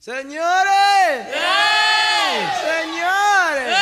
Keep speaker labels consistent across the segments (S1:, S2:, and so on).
S1: Señores. Señores.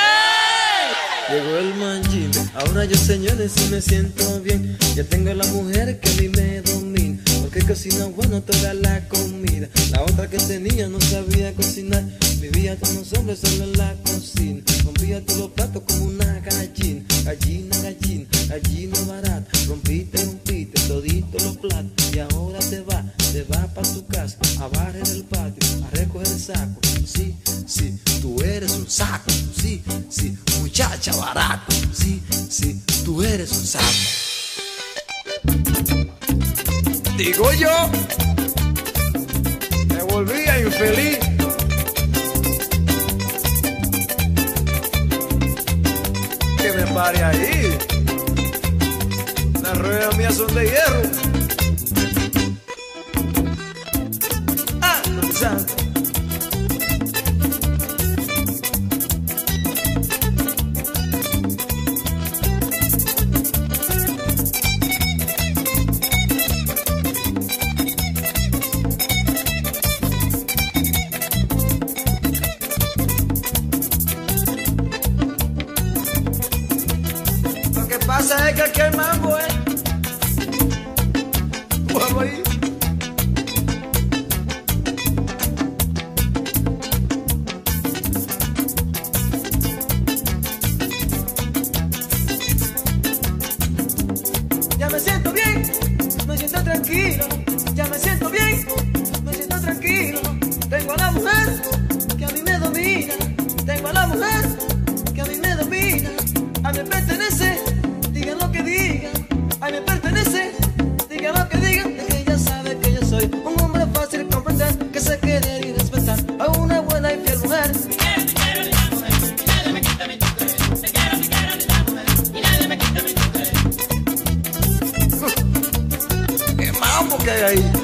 S2: Llegó el manjín, ahora yo señores sí me siento bien. Ya tengo la mujer que a mí me domina, porque cocina bueno toda la comida. La otra que tenía no sabía cocinar, vivía con los hombres solo en la cocina. Rompía todos los platos como una gallina, gallina, gallina, gallina barata. Rompiste, rompiste todito los platos y ahora te va, te va para tu casa a barrer el patio, a recoger el saco. Sí, sí, tú eres un saco, sí, sí, muchacha barata, sí, sí, tú eres un saco.
S1: Digo yo. Me volvía infeliz. Que me pare ahí. Las ruedas mías son de hierro. Lo que pasa es que aquí el mambo es.
S3: Soy un hombre fácil de comprender. Que se quiere y respetar a una buena y fiel mujer.
S1: ¿Qué hay ahí?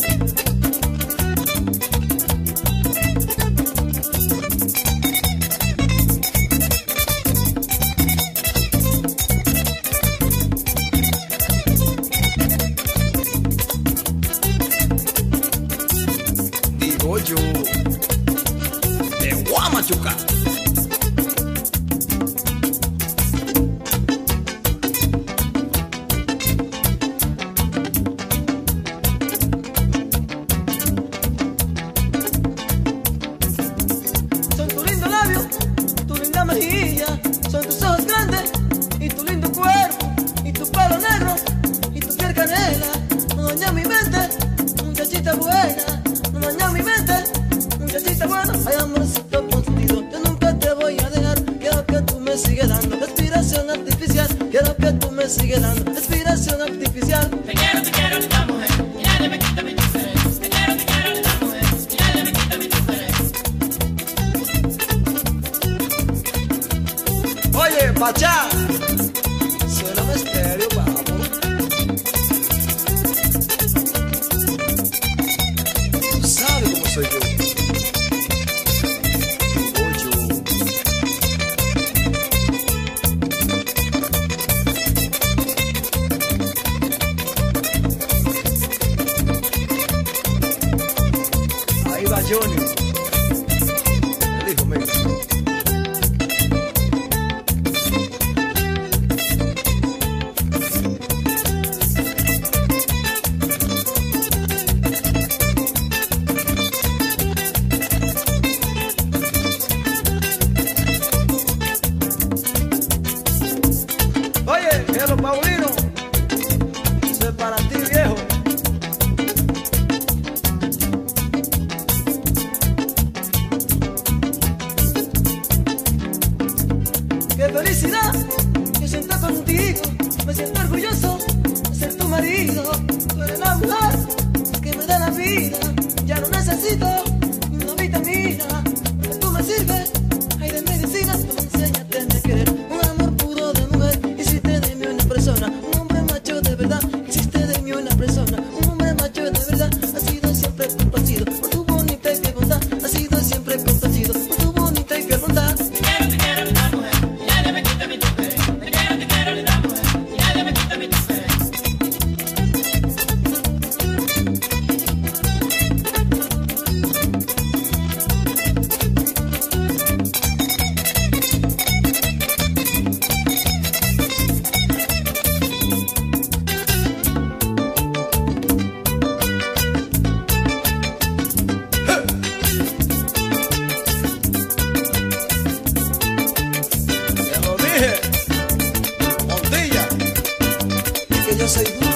S3: Ay, amorcito contigo, yo nunca te voy a dejar. Quiero que tú me sigas dando respiración artificial. Quiero que tú me sigas dando respiración artificial.
S4: Te quiero, te quiero, linda mujer. Y nadie me quita mi diferencia. Te quiero, te quiero, linda mujer. Y nadie me quita mi diferencia.
S1: Oye, Pachá. Oye, felicidad. dessa ilusão.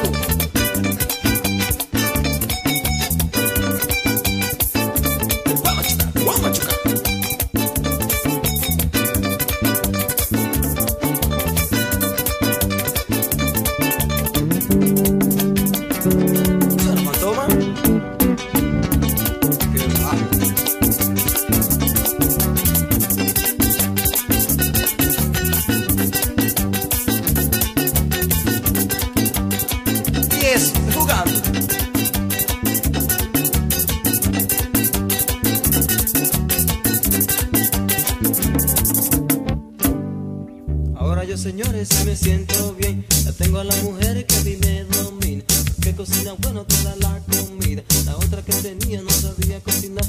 S1: Ahora yo señores me siento bien, ya tengo a la mujer que a mí me domina, que cocina bueno toda la comida, la otra que tenía no sabía cocinar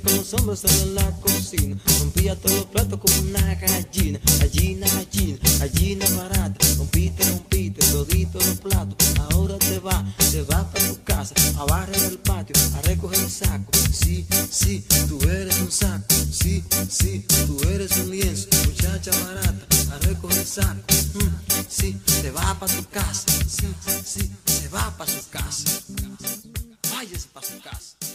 S1: con los hombres en la cocina. Rompía todos los platos como una gallina. Gallina, gallina, gallina barata. Rompiste, rompiste todito los platos. Ahora te va, te va para tu casa. A barrer el patio, a recoger el saco. Sí, sí, tú eres un saco. Sí, sí, tú eres un lienzo. Muchacha barata, a recoger el saco. Mm, sí, te va para tu casa. Sí, sí, se va para su casa. Váyase para su casa.